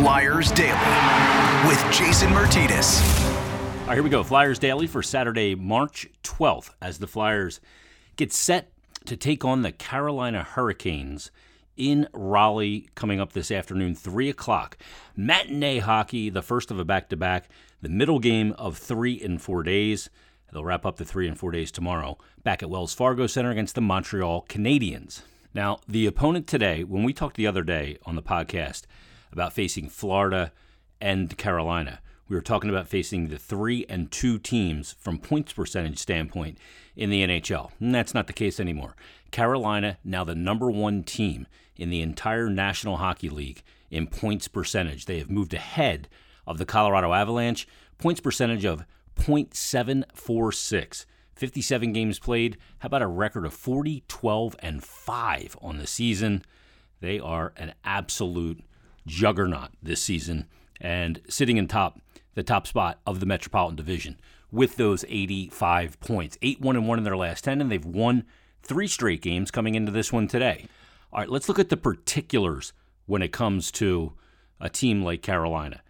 Flyers Daily with Jason Martinez. All right, here we go. Flyers Daily for Saturday, March 12th, as the Flyers get set to take on the Carolina Hurricanes in Raleigh coming up this afternoon, 3 o'clock. Matinee hockey, the first of a back to back, the middle game of three in four days. They'll wrap up the three and four days tomorrow back at Wells Fargo Center against the Montreal Canadiens. Now, the opponent today, when we talked the other day on the podcast about facing Florida and Carolina, we were talking about facing the three and two teams from points percentage standpoint in the NHL. And that's not the case anymore. Carolina, now the number one team in the entire National Hockey League in points percentage. They have moved ahead of the Colorado Avalanche, points percentage of .746. 57 games played. How about a record of 40, 12, and 5 on the season? They are an absolute juggernaut this season and sitting in top the top spot of the Metropolitan Division with those 85 points. 8 1 and 1 in their last 10 and they've won 3 straight games coming into this one today. All right, let's look at the particulars when it comes to a team like Carolina.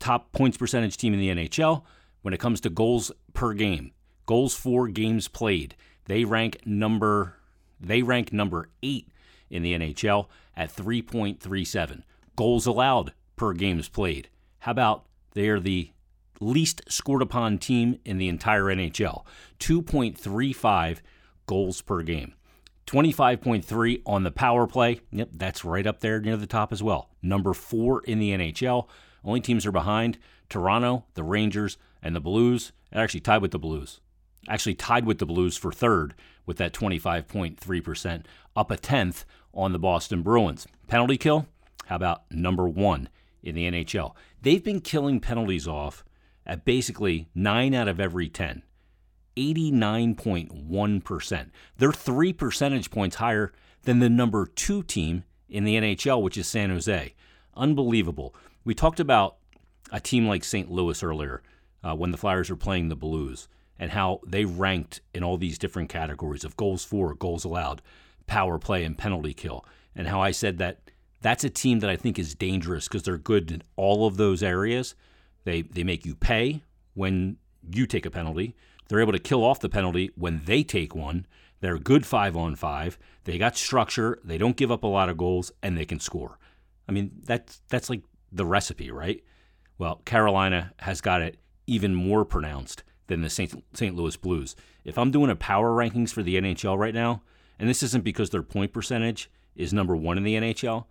Top points percentage team in the NHL when it comes to goals per game goals for games played. They rank number they rank number 8 in the NHL at 3.37. Goals allowed per games played. How about they are the least scored upon team in the entire NHL. 2.35 goals per game. 25.3 on the power play. Yep, that's right up there near the top as well. Number 4 in the NHL. Only teams are behind Toronto, the Rangers, and the Blues. Actually tied with the Blues actually tied with the Blues for third with that 25.3%, up a tenth on the Boston Bruins. Penalty kill, how about number one in the NHL? They've been killing penalties off at basically nine out of every 10. 89.1%. They're three percentage points higher than the number two team in the NHL, which is San Jose. Unbelievable. We talked about a team like St. Louis earlier uh, when the Flyers were playing the Blues and how they ranked in all these different categories of goals for, goals allowed, power play, and penalty kill. And how I said that that's a team that I think is dangerous because they're good in all of those areas. They they make you pay when you take a penalty. They're able to kill off the penalty when they take one. They're good five on five. They got structure. They don't give up a lot of goals, and they can score. I mean, that's that's like the recipe, right? Well, Carolina has got it even more pronounced than the St. St. Louis Blues. If I'm doing a power rankings for the NHL right now, and this isn't because their point percentage is number one in the NHL,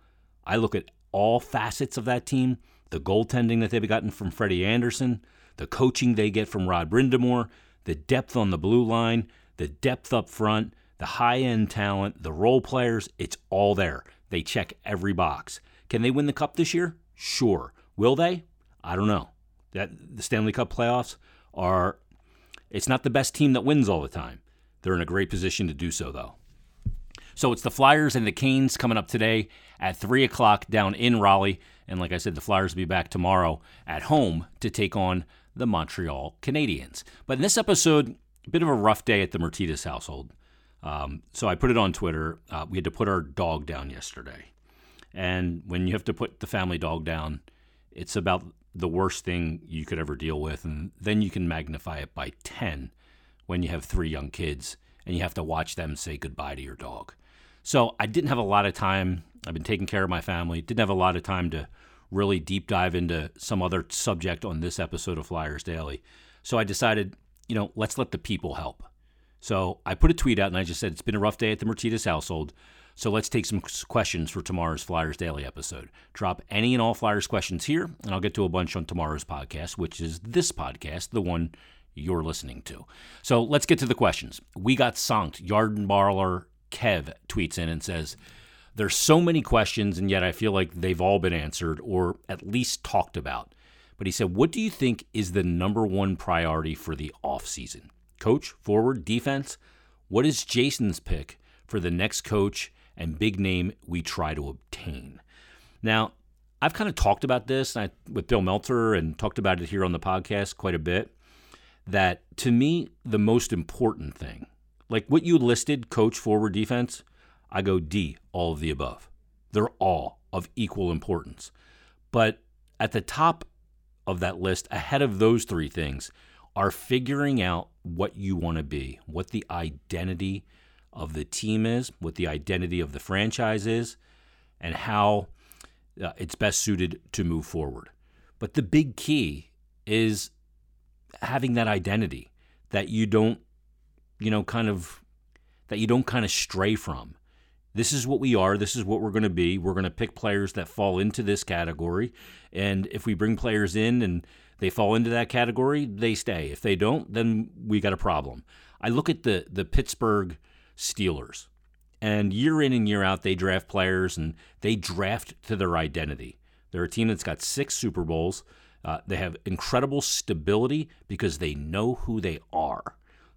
I look at all facets of that team the goaltending that they've gotten from Freddie Andersen, the coaching they get from Rod Brind'Amour, the depth on the blue line, the depth up front, the high end talent, the role players, it's all there. They check every box. Can they win the cup this year? Sure. Will they? I don't know. That the Stanley Cup playoffs are it's not the best team that wins all the time. They're in a great position to do so, though. So it's the Flyers and the Canes coming up today at 3 o'clock down in Raleigh. And like I said, the Flyers will be back tomorrow at home to take on the Montreal Canadiens. But in this episode, a bit of a rough day at the Martinez household. Um, so I put it on Twitter. Uh, we had to put our dog down yesterday. And when you have to put the family dog down, it's about the worst thing you could ever deal with. And then you can magnify it by 10 when you have three young kids and you have to watch them say goodbye to your dog. So I didn't have a lot of time. I've been taking care of my family. Didn't have a lot of time to really deep dive into some other subject on this episode of Flyers Daily. So I decided, you know, let's let the people help. So I put a tweet out and I just said, it's been a rough day at the Martinez household. So let's take some questions for tomorrow's Flyers Daily episode. Drop any and all Flyers questions here, and I'll get to a bunch on tomorrow's podcast, which is this podcast, the one you're listening to. So let's get to the questions. We got sonked. Yarden Barler Kev tweets in and says, There's so many questions, and yet I feel like they've all been answered or at least talked about. But he said, What do you think is the number one priority for the offseason? Coach, forward, defense? What is Jason's pick for the next coach and big name we try to obtain. Now, I've kind of talked about this I, with Bill Meltzer and talked about it here on the podcast quite a bit. That to me, the most important thing, like what you listed, coach, forward, defense, I go D, all of the above. They're all of equal importance. But at the top of that list, ahead of those three things, are figuring out what you want to be, what the identity of the team is, what the identity of the franchise is, and how uh, it's best suited to move forward. But the big key is having that identity that you don't, you know, kind of, that you don't kind of stray from. This is what we are. This is what we're going to be. We're going to pick players that fall into this category. And if we bring players in and they fall into that category, they stay. If they don't, then we got a problem. I look at the the Pittsburgh Steelers, and year in and year out, they draft players and they draft to their identity. They're a team that's got six Super Bowls. Uh, they have incredible stability because they know who they are.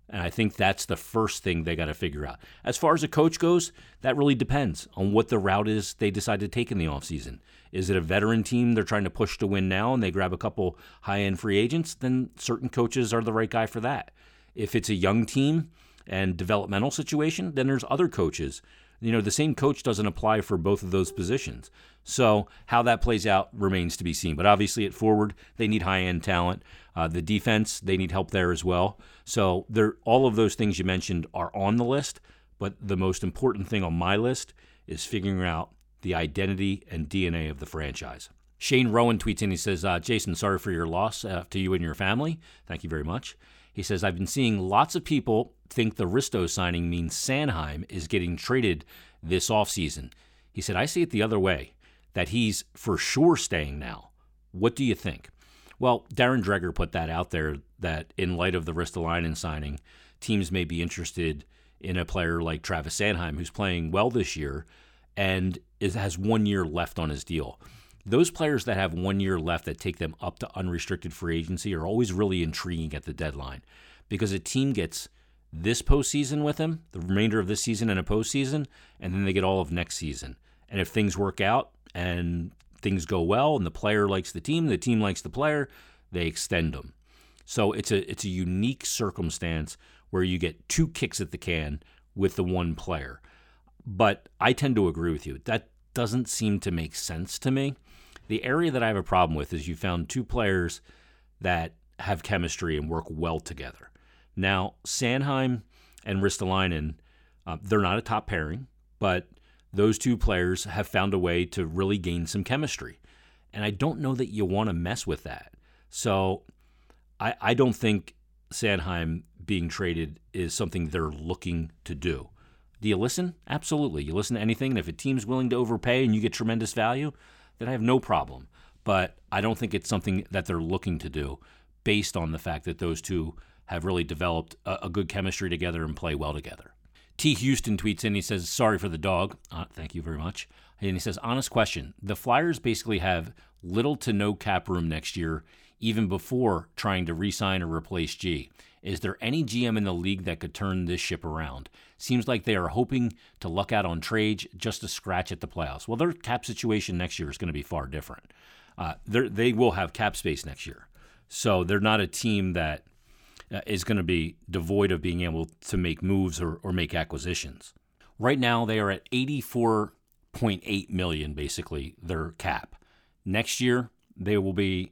And I think that's the first thing they got to figure out. As far as a coach goes, that really depends on what the route is they decide to take in the offseason. Is it a veteran team they're trying to push to win now and they grab a couple high end free agents? Then certain coaches are the right guy for that. If it's a young team and developmental situation, then there's other coaches. You know, the same coach doesn't apply for both of those positions. So, how that plays out remains to be seen. But obviously, at forward, they need high end talent. Uh, the defense, they need help there as well. So, all of those things you mentioned are on the list. But the most important thing on my list is figuring out the identity and DNA of the franchise. Shane Rowan tweets in, he says, uh, Jason, sorry for your loss uh, to you and your family. Thank you very much. He says, I've been seeing lots of people think the Risto signing means Sanheim is getting traded this offseason. He said, I see it the other way, that he's for sure staying now. What do you think? Well, Darren Dreger put that out there that in light of the Ristolainen signing, teams may be interested in a player like Travis Sanheim, who's playing well this year and is, has one year left on his deal. Those players that have one year left that take them up to unrestricted free agency are always really intriguing at the deadline because a team gets this postseason with him, the remainder of this season and a postseason, and then they get all of next season. And if things work out and things go well and the player likes the team, the team likes the player, they extend them. So it's a it's a unique circumstance where you get two kicks at the can with the one player. But I tend to agree with you. That doesn't seem to make sense to me. The area that I have a problem with is you found two players that have chemistry and work well together. Now, Sanheim and Ristolainen, uh, they're not a top pairing, but those two players have found a way to really gain some chemistry. And I don't know that you want to mess with that. So I, I don't think Sanheim being traded is something they're looking to do. Do you listen? Absolutely. You listen to anything, and if a team's willing to overpay and you get tremendous value, then I have no problem. But I don't think it's something that they're looking to do based on the fact that those two have really developed a, a good chemistry together and play well together. T. Houston tweets in, he says, Sorry for the dog. Uh, thank you very much. And he says, Honest question. The Flyers basically have little to no cap room next year, even before trying to re sign or replace G. Is there any GM in the league that could turn this ship around? Seems like they are hoping to luck out on trades just to scratch at the playoffs. Well, their cap situation next year is going to be far different. Uh, they will have cap space next year. So they're not a team that uh, is going to be devoid of being able to make moves or, or make acquisitions. Right now, they are at 84.8 million, basically, their cap. Next year, they will be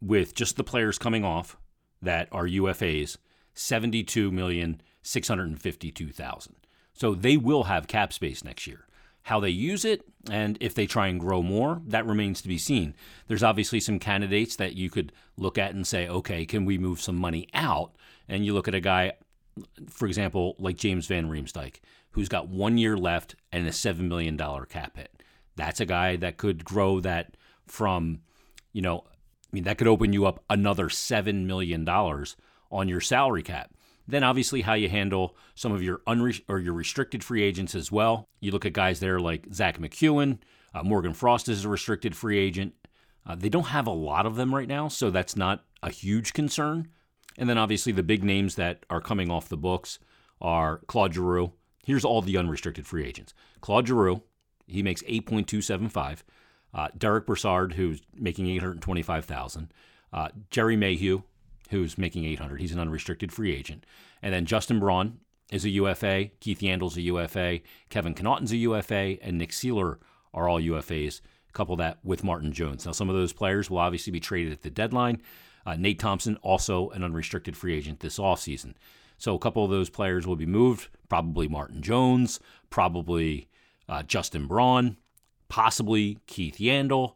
with just the players coming off that are UFAs, 72 million 652,000. So they will have cap space next year. How they use it and if they try and grow more, that remains to be seen. There's obviously some candidates that you could look at and say, okay, can we move some money out? And you look at a guy, for example, like James Van Riemsdyk, who's got one year left and a $7 million cap hit. That's a guy that could grow that from, you know, I mean, that could open you up another $7 million on your salary cap. Then obviously how you handle some of your unre- or your restricted free agents as well. You look at guys there like Zach MacEwen, uh, Morgan Frost is a restricted free agent. Uh, they don't have a lot of them right now, so that's not a huge concern. And then obviously the big names that are coming off the books are Claude Giroux. Here's all the unrestricted free agents. Claude Giroux, he makes 8.275. Uh, Derick Brassard, who's making 825,000. Uh, Gerry Mayhew, who's making 800. He's an unrestricted free agent. And then Justin Braun is a UFA. Keith Yandle's a UFA. Kevin Connauton's a UFA. And Nick Seeler are all UFAs Couple that with Martin Jones. Now, some of those players will obviously be traded at the deadline. Uh, Nate Thompson, also an unrestricted free agent this offseason. So a couple of those players will be moved. Probably Martin Jones, probably uh, Justin Braun, possibly Keith Yandle,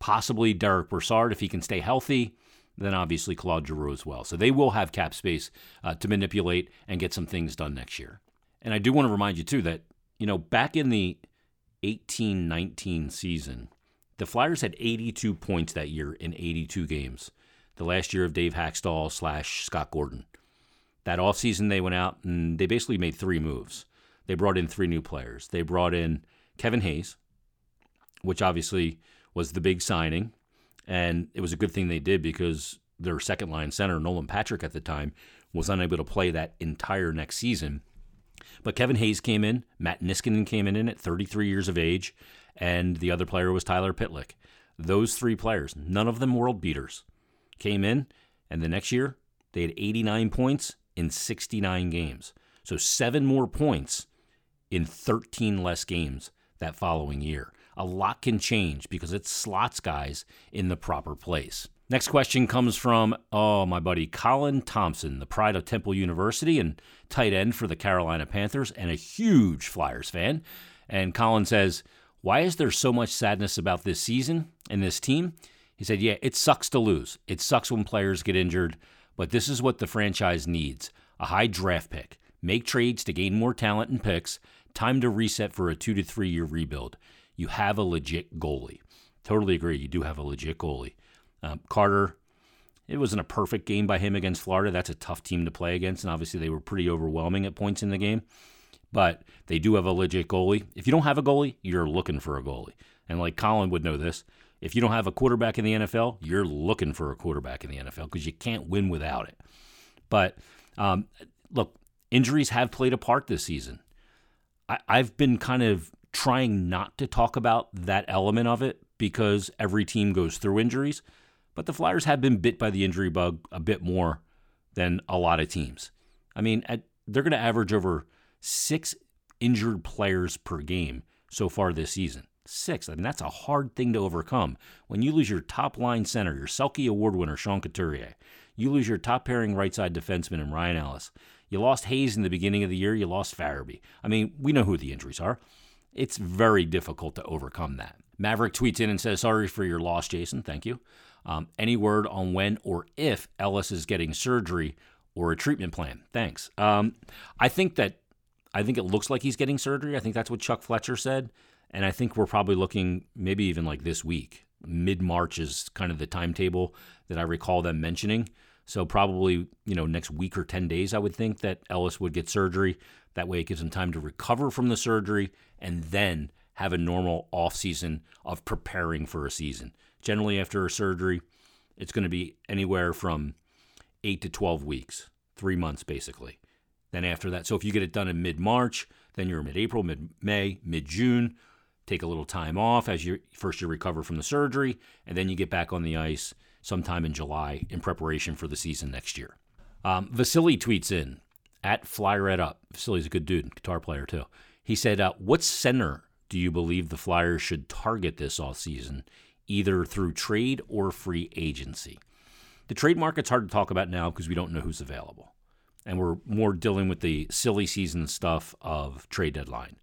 possibly Derick Brassard if he can stay healthy. Then obviously Claude Giroux as well. So they will have cap space uh, to manipulate and get some things done next year. And I do want to remind you too that you know back in the 18-19 season, the Flyers had 82 points that year in 82 games. The last year of Dave Hakstol slash Scott Gordon. That offseason, they went out and they basically made three moves. They brought in three new players. They brought in Kevin Hayes, which obviously was the big signing. And it was a good thing they did because their second line center, Nolan Patrick at the time, was unable to play that entire next season. But Kevin Hayes came in, Matt Niskanen came in at 33 years of age, and the other player was Tyler Pitlick. Those three players, none of them world beaters, came in, and the next year they had 89 points in 69 games. So seven more points in 13 less games that following year. A lot can change because it slots guys in the proper place. Next question comes from, oh, my buddy Colin Thompson, the pride of Temple University and tight end for the Carolina Panthers and a huge Flyers fan. And Colin says, Why is there so much sadness about this season and this team? He said, Yeah, it sucks to lose. It sucks when players get injured. But this is what the franchise needs a high draft pick, make trades to gain more talent and picks, time to reset for a two to three year rebuild. You have a legit goalie. Totally agree. You do have a legit goalie. Um, Carter, it wasn't a perfect game by him against Florida. That's a tough team to play against, and obviously they were pretty overwhelming at points in the game. But they do have a legit goalie. If you don't have a goalie, you're looking for a goalie. And like Colin would know this, if you don't have a quarterback in the NFL, you're looking for a quarterback in the NFL because you can't win without it. But um, look, injuries have played a part this season. I, I've been kind of trying not to talk about that element of it because every team goes through injuries, but the Flyers have been bit by the injury bug a bit more than a lot of teams. I mean, at, they're going to average over six injured players per game so far this season. Six. I mean, that's a hard thing to overcome. When you lose your top line center, your Selke Award winner, Sean Couturier, you lose your top pairing right side defenseman in Ryan Ellis. You lost Hayes in the beginning of the year. You lost Farabee. I mean, we know who the injuries are. It's very difficult to overcome that. Maverick tweets in and says, Sorry for your loss, Jason. Thank you. Um, any word on when or if Ellis is getting surgery or a treatment plan? Thanks. Um, I think that I think it looks like he's getting surgery. I think that's what Chuck Fletcher said. And I think we're probably looking maybe even like this week. Mid March is kind of the timetable that I recall them mentioning. So probably, you know, next week or 10 days, I would think that Ellis would get surgery. That way it gives him time to recover from the surgery and then have a normal off season of preparing for a season. Generally, after a surgery, it's going to be anywhere from eight to 12 weeks, three months basically. Then after that, so if you get it done in mid March, then you're mid April, mid May, mid June. Take a little time off as you first you recover from the surgery, and then you get back on the ice sometime in July in preparation for the season next year. Um, Vasily tweets in at Fly Red Up. Vasily's a good dude, guitar player too. He said, uh, "What center do you believe the Flyers should target this off season, either through trade or free agency?" The trade market's hard to talk about now because we don't know who's available, and we're more dealing with the silly season stuff of trade deadline.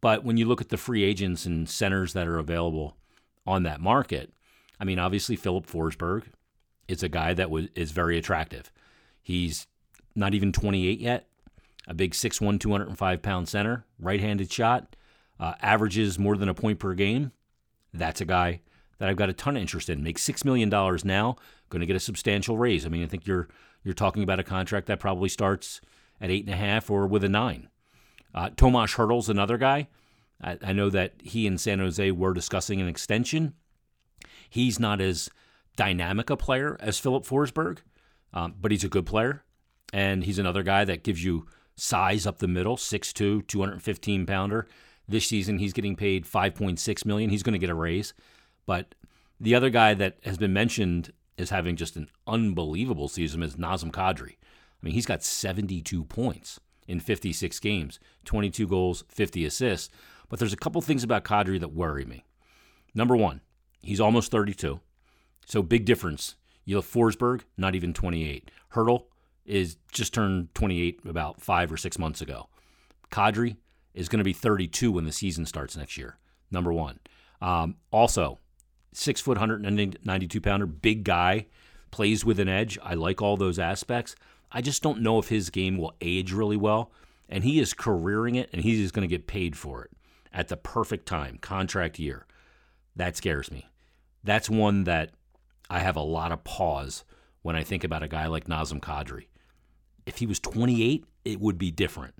But when you look at the free agents and centers that are available on that market, I mean, obviously Filip Forsberg is a guy that was is very attractive. He's not even 28 yet. A big 6'1", 205 pound center, right-handed shot, uh, averages more than a point per game. That's a guy that I've got a ton of interest in. Makes six million dollars now, going to get a substantial raise. I mean, I think you're you're talking about a contract that probably starts at eight and a half or with a nine. Uh, Tomas Hertl's another guy. I, I know that he and San Jose were discussing an extension. He's not as dynamic a player as Filip Forsberg, um, but he's a good player. And he's another guy that gives you size up the middle 6'2, 215 pounder. This season, he's getting paid 5.6 million. He's going to get a raise. But the other guy that has been mentioned is having just an unbelievable season is Nazem Kadri. I mean, he's got 72 points in 56 games, 22 goals, 50 assists. But there's a couple things about Kadri that worry me. Number one, he's almost 32. So big difference. You have Forsberg, not even 28. Hertl is just turned 28 about five or six months ago. Kadri is going to be 32 when the season starts next year. Number one. Um, also, six foot, 192 pounder, big guy, plays with an edge. I like all those aspects. I just don't know if his game will age really well. And he is careering it, and he's going to get paid for it at the perfect time, contract year. That scares me. That's one that I have a lot of pause when I think about a guy like Nazem Kadri. If he was 28, it would be different,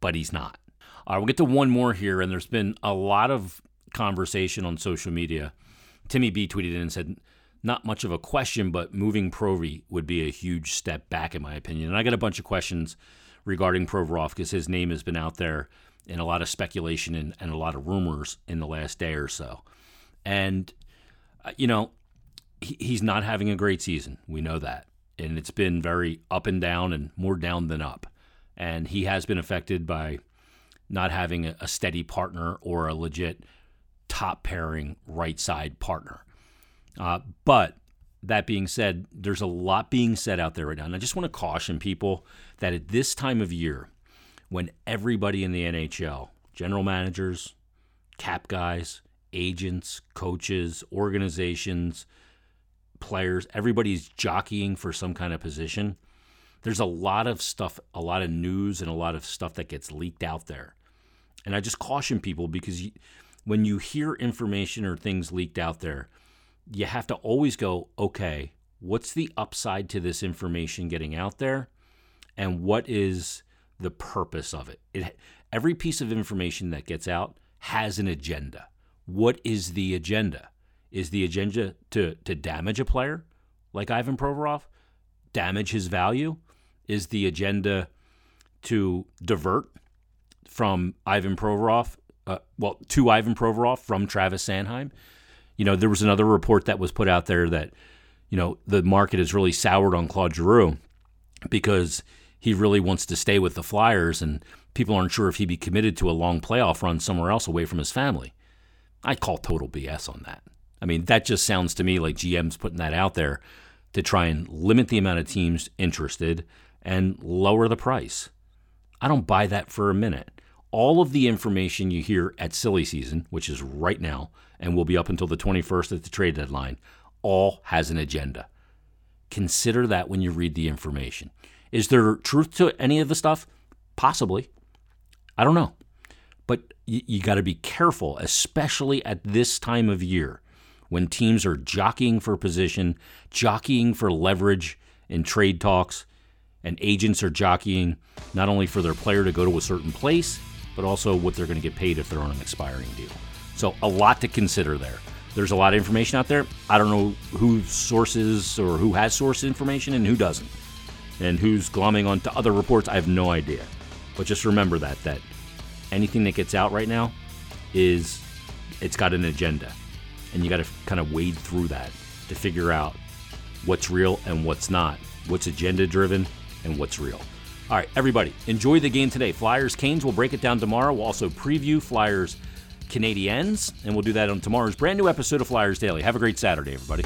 but he's not. All right, we'll get to one more here, and there's been a lot of conversation on social media. Timmy B tweeted in and said, not much of a question, but moving Provy would be a huge step back, in my opinion. And I got a bunch of questions regarding Provorov because his name has been out there in a lot of speculation and, and a lot of rumors in the last day or so. And, uh, you know, he, he's not having a great season. We know that. And it's been very up and down and more down than up. And he has been affected by not having a, a steady partner or a legit top pairing right side partner. Uh, but that being said, there's a lot being said out there right now. And I just want to caution people that at this time of year, when everybody in the NHL, general managers, cap guys, agents, coaches, organizations, players, everybody's jockeying for some kind of position. There's a lot of stuff, a lot of news, and a lot of stuff that gets leaked out there. And I just caution people because you, when you hear information or things leaked out there, you have to always go, okay, what's the upside to this information getting out there? And what is the purpose of it? it every piece of information that gets out has an agenda. What is the agenda? Is the agenda to, to damage a player like Ivan Provorov? Damage his value? Is the agenda to divert from Ivan Provorov, uh, well, to Ivan Provorov from Travis Sanheim? You know, there was another report that was put out there that, you know, the market is really soured on Claude Giroux because he really wants to stay with the Flyers and people aren't sure if he'd be committed to a long playoff run somewhere else away from his family. I call total BS on that. I mean, that just sounds to me like GM's putting that out there to try and limit the amount of teams interested and lower the price. I don't buy that for a minute. All of the information you hear at silly season, which is right now, and will be up until the 21st at the trade deadline, all has an agenda. Consider that when you read the information. Is there truth to any of the stuff? Possibly. I don't know. But you, you got to be careful, especially at this time of year when teams are jockeying for position, jockeying for leverage in trade talks, and agents are jockeying not only for their player to go to a certain place, but also what they're going to get paid if they're on an expiring deal. So a lot to consider there. There's a lot of information out there. I don't know who sources or who has source information and who doesn't. And who's glomming onto other reports, I have no idea. But just remember that that anything that gets out right now is it's got an agenda. And you got to kind of wade through that to figure out what's real and what's not, what's agenda driven and what's real. All right, everybody, enjoy the game today. Flyers Canes, we'll break it down tomorrow. We'll also preview Flyers Canadiens, and we'll do that on tomorrow's brand new episode of Flyers Daily. Have a great Saturday, everybody.